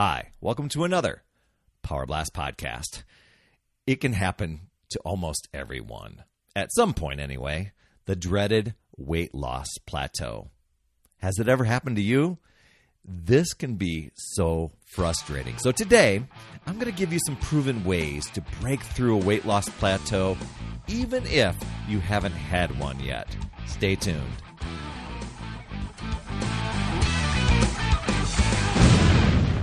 Hi, welcome to another Power Blast podcast. It can happen to almost everyone. At some point, anyway, the dreaded weight loss plateau. Has it ever happened to you? This can be so frustrating. So, today, I'm going to give you some proven ways to break through a weight loss plateau, even if you haven't had one yet. Stay tuned.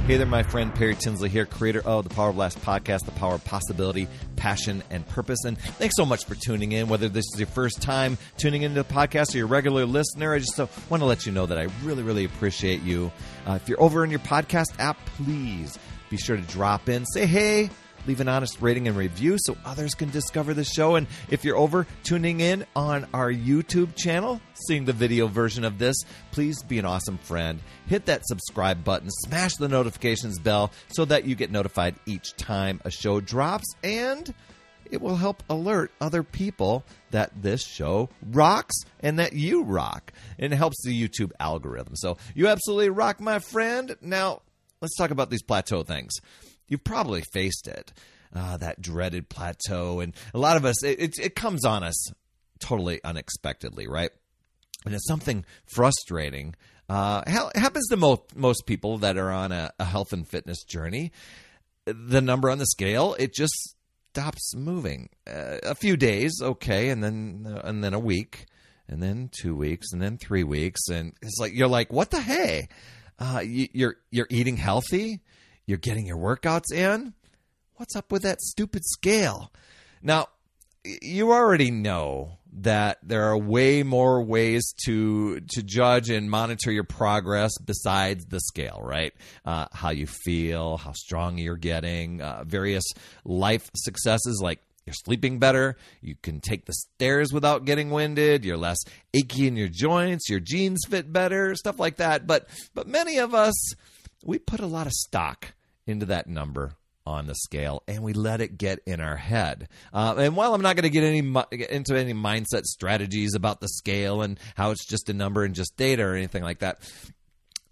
Hey there, my friend Perry Tinsley here, creator of the Power Blast podcast, The Power of Possibility, Passion, and Purpose. And thanks so much for tuning in. Whether this is your first time tuning into the podcast or your regular listener, I just want to let you know that I really, really appreciate you. Uh, if you're over in your podcast app, please be sure to drop in, say hey, leave an honest rating and review so others can discover the show. And if you're over tuning in on our YouTube channel, seeing the video version of this, please be an awesome friend. Hit that subscribe button, smash the notifications bell so that you get notified each time a show drops, and it will help alert other people that this show rocks and that you rock. And it helps the YouTube algorithm. So you absolutely rock, my friend. Now, let's talk about these plateau things you've probably faced it. Uh, that dreaded plateau, and a lot of us, it, it, it comes on us totally unexpectedly, right? And it's something frustrating. Uh, happens to most most people that are on a, a health and fitness journey. The number on the scale, it just stops moving. Uh, a few days, okay, and then uh, and then a week, and then two weeks, and then three weeks, and it's like you're like, what the hey? Uh, you, you're you're eating healthy you're getting your workouts in. What's up with that stupid scale? Now, you already know that there are way more ways to to judge and monitor your progress besides the scale, right? Uh, how you feel, how strong you're getting, uh, various life successes like you're sleeping better, you can take the stairs without getting winded, you're less achy in your joints, your jeans fit better, stuff like that. But but many of us we put a lot of stock into that number on the scale and we let it get in our head. Uh, and while I'm not going to get any into any mindset strategies about the scale and how it's just a number and just data or anything like that,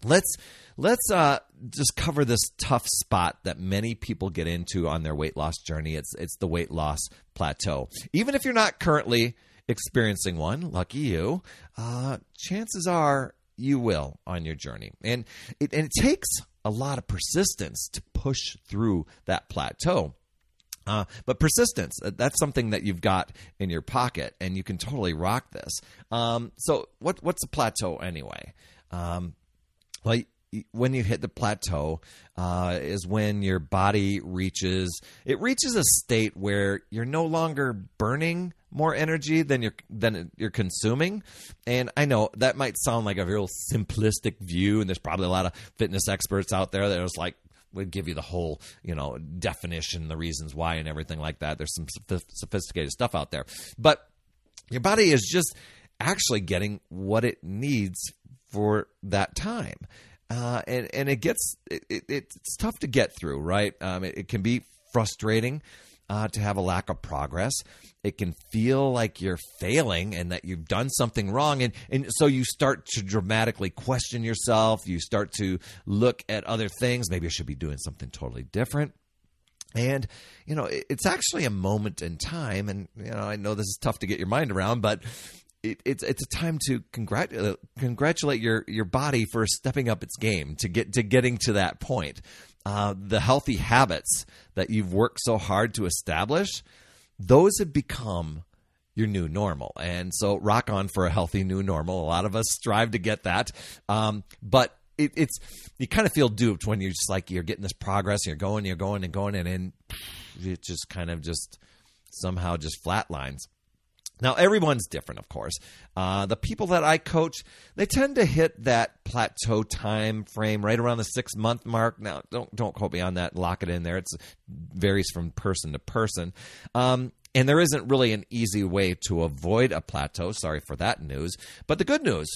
let's let's uh, just cover this tough spot that many people get into on their weight loss journey. It's it's the weight loss plateau. Even if you're not currently experiencing one, lucky you, uh, chances are you will on your journey. And it, and it takes a lot of persistence to push through that plateau. Uh, but persistence, uh, that's something that you've got in your pocket, and you can totally rock this. Um, so, what, what's a plateau anyway? Um, well, when you hit the plateau uh, is when your body reaches it reaches a state where you're no longer burning more energy than you're than you're consuming. And i know that might sound like a real simplistic view and there's probably a lot of fitness experts out there that are like would give you the whole you know definition the reasons why and everything like that. There's some sophisticated stuff out there. But your body is just actually getting what it needs for that time uh, and and it gets it, it, it's tough to get through, right? Um, it, it, can be frustrating uh, to have a lack of progress. It can feel like you're failing and that you've done something wrong, and and so you start to dramatically question yourself. You start to look at other things. Maybe I should be doing something totally different. And, you know, it's actually a moment in time. And, you know, I know this is tough to get your mind around, but it, it's it's a time to congrat- uh, congratulate your your body for stepping up its game to get to getting to that point. Uh, the healthy habits that you've worked so hard to establish, those have become your new normal. And so, rock on for a healthy new normal. A lot of us strive to get that, um, but it, it's you kind of feel duped when you're just like you're getting this progress, you're going, you're going, and going, and then it just kind of just somehow just flatlines. Now, everyone's different, of course. Uh, the people that I coach, they tend to hit that plateau time frame right around the six month mark. Now, don't don't quote me on that. Lock it in there. It varies from person to person. Um, and there isn't really an easy way to avoid a plateau. Sorry for that news. But the good news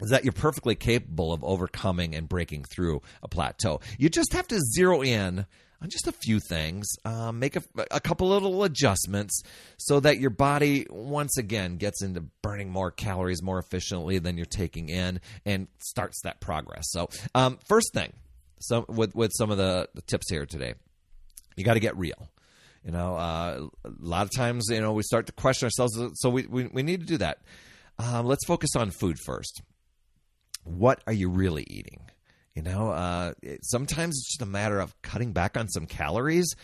is that you're perfectly capable of overcoming and breaking through a plateau. You just have to zero in on just a few things. Um, make a, a couple little adjustments so that your body once again gets into burning more calories more efficiently than you're taking in and starts that progress. So, um, first thing, some with with some of the, the tips here today. You got to get real. You know, uh, a lot of times, you know, we start to question ourselves. So we, we, we need to do that. Uh, let's focus on food first. What are you really eating? You know, uh, it, sometimes it's just a matter of cutting back on some calories,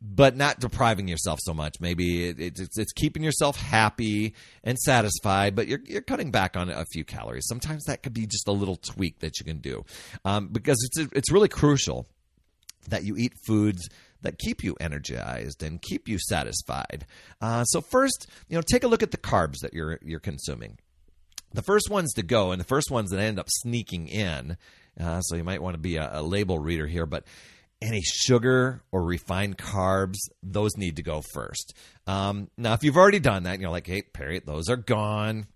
but not depriving yourself so much. Maybe it, it, it's, it's keeping yourself happy and satisfied, but you're, you're cutting back on a few calories. Sometimes that could be just a little tweak that you can do um, because it's, it's really crucial that you eat foods that keep you energized and keep you satisfied. Uh, so first, you know, take a look at the carbs that you're you're consuming. The first ones to go, and the first ones that end up sneaking in. Uh, so you might want to be a, a label reader here, but any sugar or refined carbs, those need to go first. Um, now, if you've already done that, and you're like, hey, Perry, those are gone.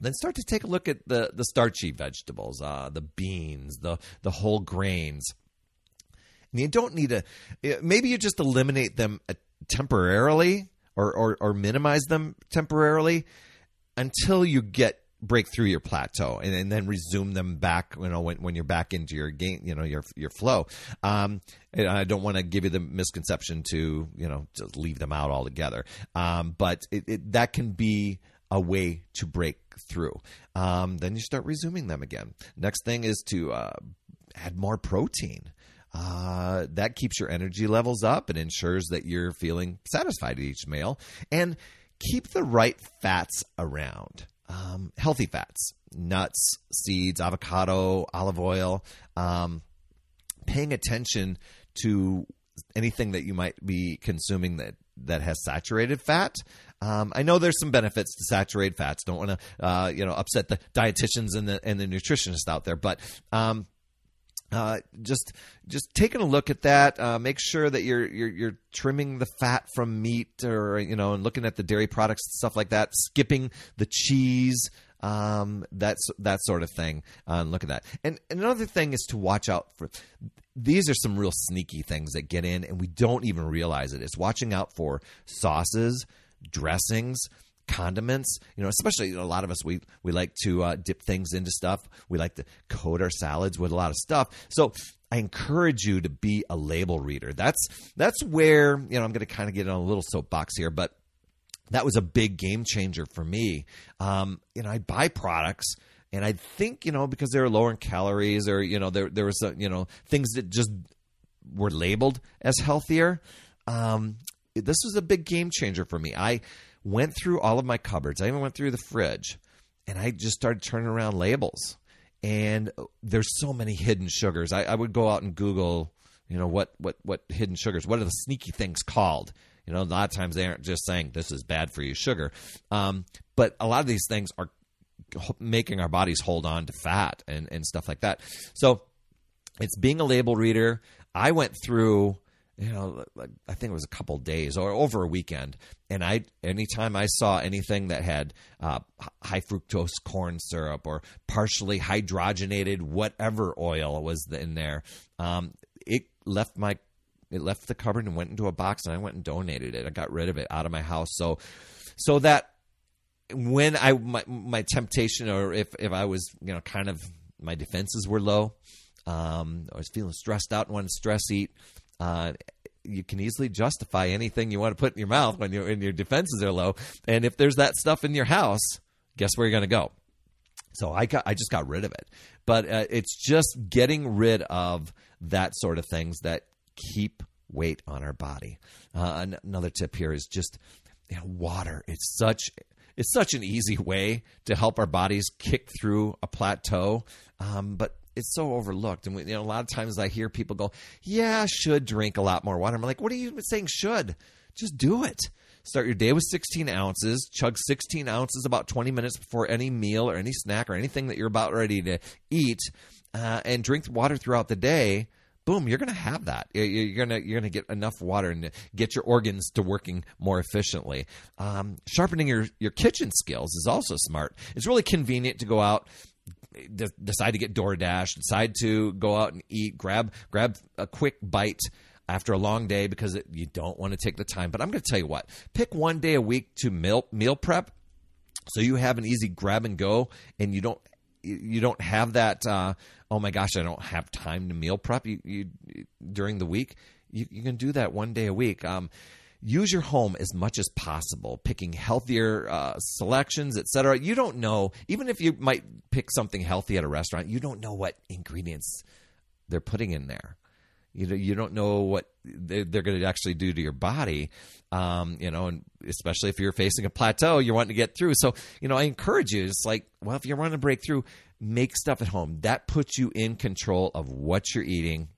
Then start to take a look at the the starchy vegetables, uh, the beans, the the whole grains. And you don't need to. Maybe you just eliminate them uh, temporarily or, or, or minimize them temporarily until you get break through your plateau and, and, then resume them back you know when, when you're back into your game you know your your flow. Um, i don't want to give you the misconception to you know just leave them out altogether. Um, but it, it, that can be a way to break through. Um, then you start resuming them again. Next thing is to uh, add more protein. Uh, that keeps your energy levels up and ensures that you're feeling satisfied at each meal. And keep the right fats around. Um, healthy fats, nuts, seeds, avocado, olive oil. Um, paying attention to anything that you might be consuming that that has saturated fat. Um, I know there's some benefits to saturated fats. Don't want to uh, you know upset the dietitians and the and the nutritionists out there, but um, uh, just just taking a look at that, uh, make sure that you're, you're you're trimming the fat from meat, or you know, and looking at the dairy products and stuff like that. Skipping the cheese, um, that's that sort of thing. Uh, look at that. And, and another thing is to watch out for. These are some real sneaky things that get in, and we don't even realize it. It's watching out for sauces, dressings condiments. You know, especially you know, a lot of us we we like to uh, dip things into stuff. We like to coat our salads with a lot of stuff. So I encourage you to be a label reader. That's that's where you know I'm going to kind of get on a little soapbox here, but that was a big game changer for me. Um, you know, I buy products. And I think you know because they were lower in calories, or you know there there was a, you know things that just were labeled as healthier. Um, this was a big game changer for me. I went through all of my cupboards. I even went through the fridge and I just started turning around labels. And there's so many hidden sugars. I, I would go out and Google, you know, what, what, what hidden sugars, what are the sneaky things called? You know, a lot of times they aren't just saying this is bad for you sugar. Um, but a lot of these things are making our bodies hold on to fat and, and stuff like that. So it's being a label reader. I went through you know, I think it was a couple days or over a weekend, and I anytime I saw anything that had uh, high fructose corn syrup or partially hydrogenated whatever oil was in there, um, it left my it left the cupboard and went into a box, and I went and donated it. I got rid of it out of my house, so so that when I my, my temptation or if if I was you know kind of my defenses were low. Um, I was feeling stressed out and wanted to stress eat uh, you can easily justify anything you want to put in your mouth when, when your defenses are low. And if there's that stuff in your house, guess where you're going to go? So I got, I just got rid of it. But uh, it's just getting rid of that sort of things that keep weight on our body. Uh, another tip here is just you know, water. It's such it's such an easy way to help our bodies kick through a plateau. Um, but it's so overlooked. And we, you know, a lot of times I hear people go, "Yeah, should drink a lot more water." I'm like, "What are you saying? Should just do it." Start your day with 16 ounces. Chug 16 ounces about 20 minutes before any meal or any snack or anything that you're about ready to eat, uh, and drink water throughout the day. Boom, you're going to have that. You're going to you're going to get enough water and get your organs to working more efficiently. Um, sharpening your your kitchen skills is also smart. It's really convenient to go out decide to get DoorDash, decide to go out and eat, grab grab a quick bite after a long day because it, you don't want to take the time. But I'm going to tell you what: pick one day a week to meal meal prep, so you have an easy grab and go, and you don't you don't have that. Uh, oh my gosh, I don't have time to meal prep. You, you during the week, you, you can do that one day a week. Um, use your home as much as possible picking healthier uh, selections etc you don't know even if you might pick something healthy at a restaurant you don't know what ingredients they're putting in there. You know you don't know what they're, going to actually do to your body um, you know and especially if you're facing a plateau you're wanting to get through. So you know i encourage you it's like well if you're wanting to break through make stuff at home. That puts you in control of what you're eating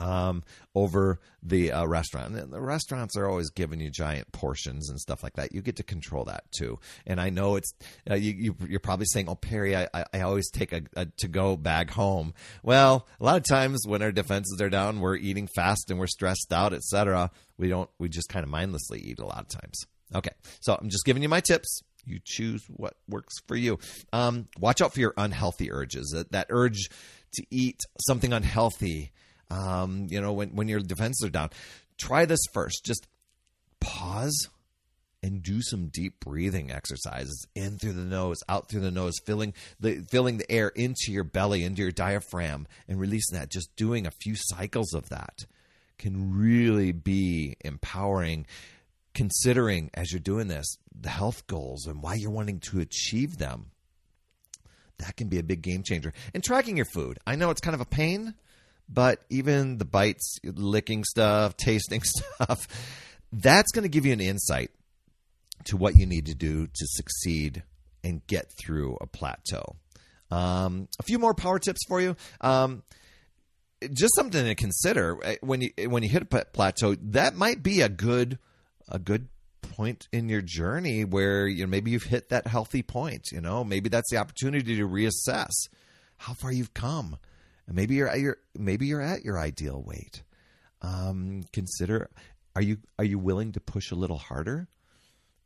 um, over the uh, restaurant. And the restaurants are always giving you giant portions and stuff like that. You get to control that too. And I know it's uh, you, you, are probably saying, "Oh, Perry, I, I always take a, a to go bag home." Well, a lot of times when our defenses are down, we're eating fast and we're stressed out, etc. We don't. We just kind of mindlessly eat a lot of times. Okay, so I'm just giving you my tips you choose what works for you. Um, watch out for your unhealthy urges. That, that urge to eat something unhealthy um, you know, when, when your defenses are down. Try this first. Just pause and do some deep breathing exercises in through the nose, out through the nose, filling the filling the air into your belly, into your diaphragm, and releasing that. Just doing a few cycles of that can really be empowering. Considering as you're doing this the health goals and why you're wanting to achieve them, that can be a big game changer. And tracking your food, I know it's kind of a pain but even the bites, licking stuff, tasting stuff, that's going to give you an insight to what you need to do to succeed and get through a plateau. Um, a few more power tips for you. Um, just something to consider uh, when you when you hit a plateau. That might be a good a good point in your journey where you know maybe you've hit that healthy point. You know, maybe that's the opportunity to reassess how far you've come maybe you're at your maybe you're at your ideal weight. Um, consider are you are you willing to push a little harder?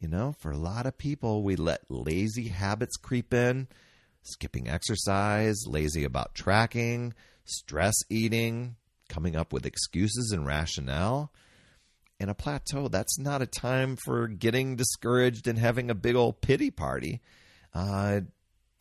You know, for a lot of people, we let lazy habits creep in, skipping exercise, lazy about tracking, stress eating, coming up with excuses and rationale. In a plateau, that's not a time for getting discouraged and having a big old pity party. Uh,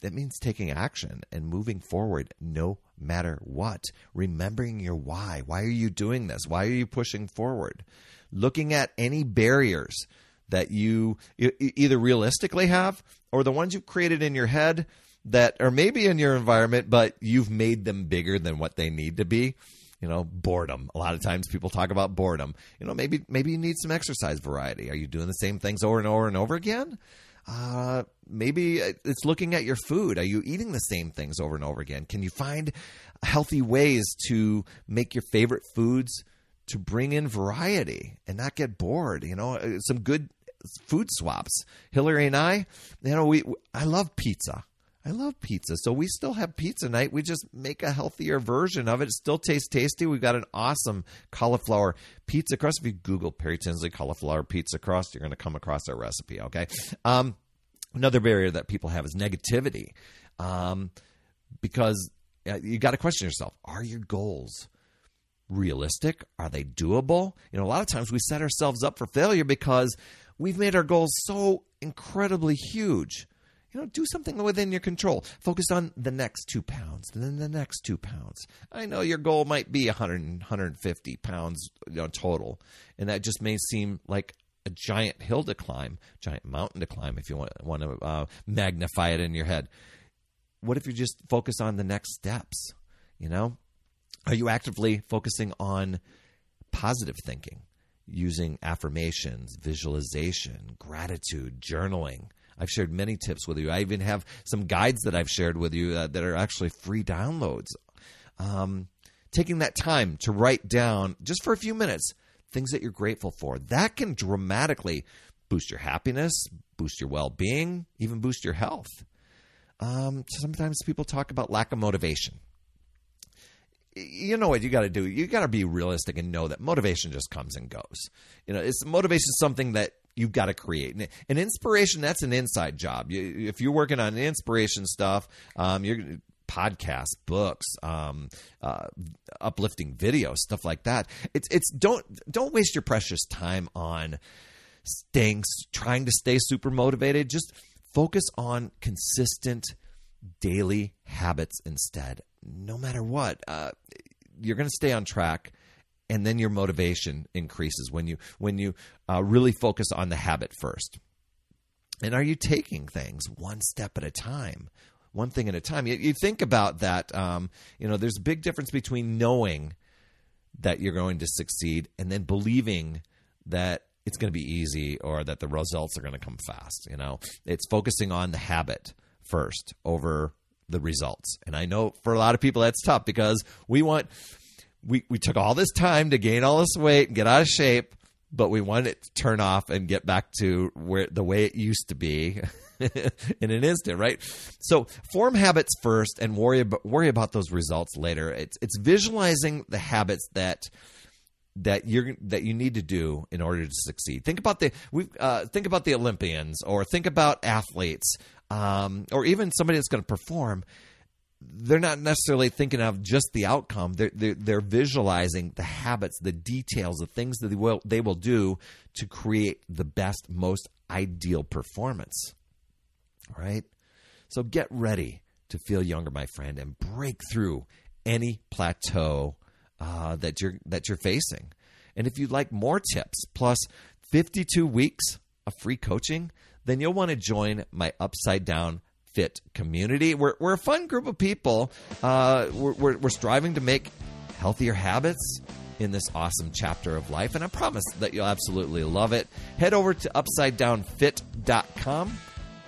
that means taking action and moving forward no matter what. Remembering your why. Why are you doing this? Why are you pushing forward? Looking at any barriers that you either realistically have or the ones you've created in your head that are maybe in your environment, but you've made them bigger than what they need to be. You know, boredom. A lot of times people talk about boredom. You know, maybe maybe you need some exercise variety. Are you doing the same things over and over and over again? Uh, maybe it's looking at your food. Are you eating the same things over and over again? Can you find healthy ways to make your favorite foods to bring in variety and not get bored? You know, uh, some good food swaps. Hillary and I, you know, we I love pizza. I love pizza. So we still have pizza night. We just make a healthier version of it. It still tastes tasty. We've got an awesome cauliflower pizza crust. If you Google Perry Tinsley cauliflower pizza crust, you're going to come across our recipe. Okay. Um, another barrier that people have is negativity, um, because uh, you got to question yourself: Are your goals realistic? Are they doable? You know, a lot of times we set ourselves up for failure because we've made our goals so incredibly huge you know, do something within your control. Focus on the next two pounds, and then the next two pounds. I know your goal might be 100, 150 pounds you know, total, and that just may seem like a giant hill to climb, giant mountain to climb, if you want, want to uh, magnify it in your head. What if you just focus on the next steps? You know, are you actively focusing on positive thinking, using affirmations, visualization, gratitude, journaling? I've shared many tips with you. I even have some guides that I've shared with you uh, that are actually free downloads. Um, taking that time to write down just for a few minutes things that you're grateful for that can dramatically boost your happiness, boost your well being, even boost your health. Um, sometimes people talk about lack of motivation. You know what you got to do? You got to be realistic and know that motivation just comes and goes. You know, it's motivation is something that you've got to create. an inspiration, that's an inside job. You, if you're working on inspiration stuff, um, you're podcasts, books, um, uh, uplifting videos, stuff like that. It's it's don't don't waste your precious time on staying trying to stay super motivated. Just focus on consistent daily habits instead. No matter what, uh, you're going to stay on track and then your motivation increases when you when you uh, really focus on the habit first. And are you taking things one step at a time one thing at a time? You, you think about that um, you know there's a big difference between knowing that you're going to succeed and then believing that it's going to be easy or that the results are going to come fast you know? It's focusing on the habit first over the results. And i know for a lot of people that's tough because we want we, we took all this time to gain all this weight and get out of shape, but we want it to turn off and get back to where the way it used to be in an instant, right? So form habits first and worry about worry about those results later. It's it's visualizing the habits that that you're that you need to do in order to succeed. Think about the we uh, think about the Olympians, or think about athletes, um, or even somebody that's going to perform they're not necessarily thinking of just the outcome. They're, they're, they're, visualizing the habits, the details, the things that they will, they will do to create the best, most ideal performance. All right? So get ready to feel younger, my friend, and break through any plateau uh, that you're that you're facing. And if you'd like more tips plus 52 weeks of free coaching, then you'll want to join my Upside Down fit community. We're, we're a fun group of people. Uh, we're, we're, we're striving to make healthier habits in this awesome chapter of life, and I promise that you'll absolutely love it. Head over to upsidedownfit.com.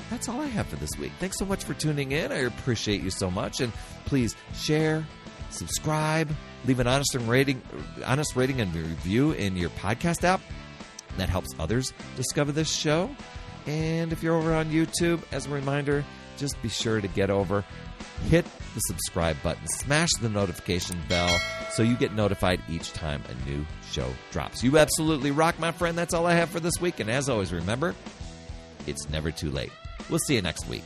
That's all I have for this week. Thanks so much for tuning in. I appreciate you so much, and please share, subscribe, leave an honest rating, honest rating and review in your podcast app. That helps others discover this show. And if you're over on YouTube, as a reminder, just be sure to get over, hit the subscribe button, smash the notification bell so you get notified each time a new show drops. You absolutely rock, my friend. That's all I have for this week. And as always, remember, it's never too late. We'll see you next week.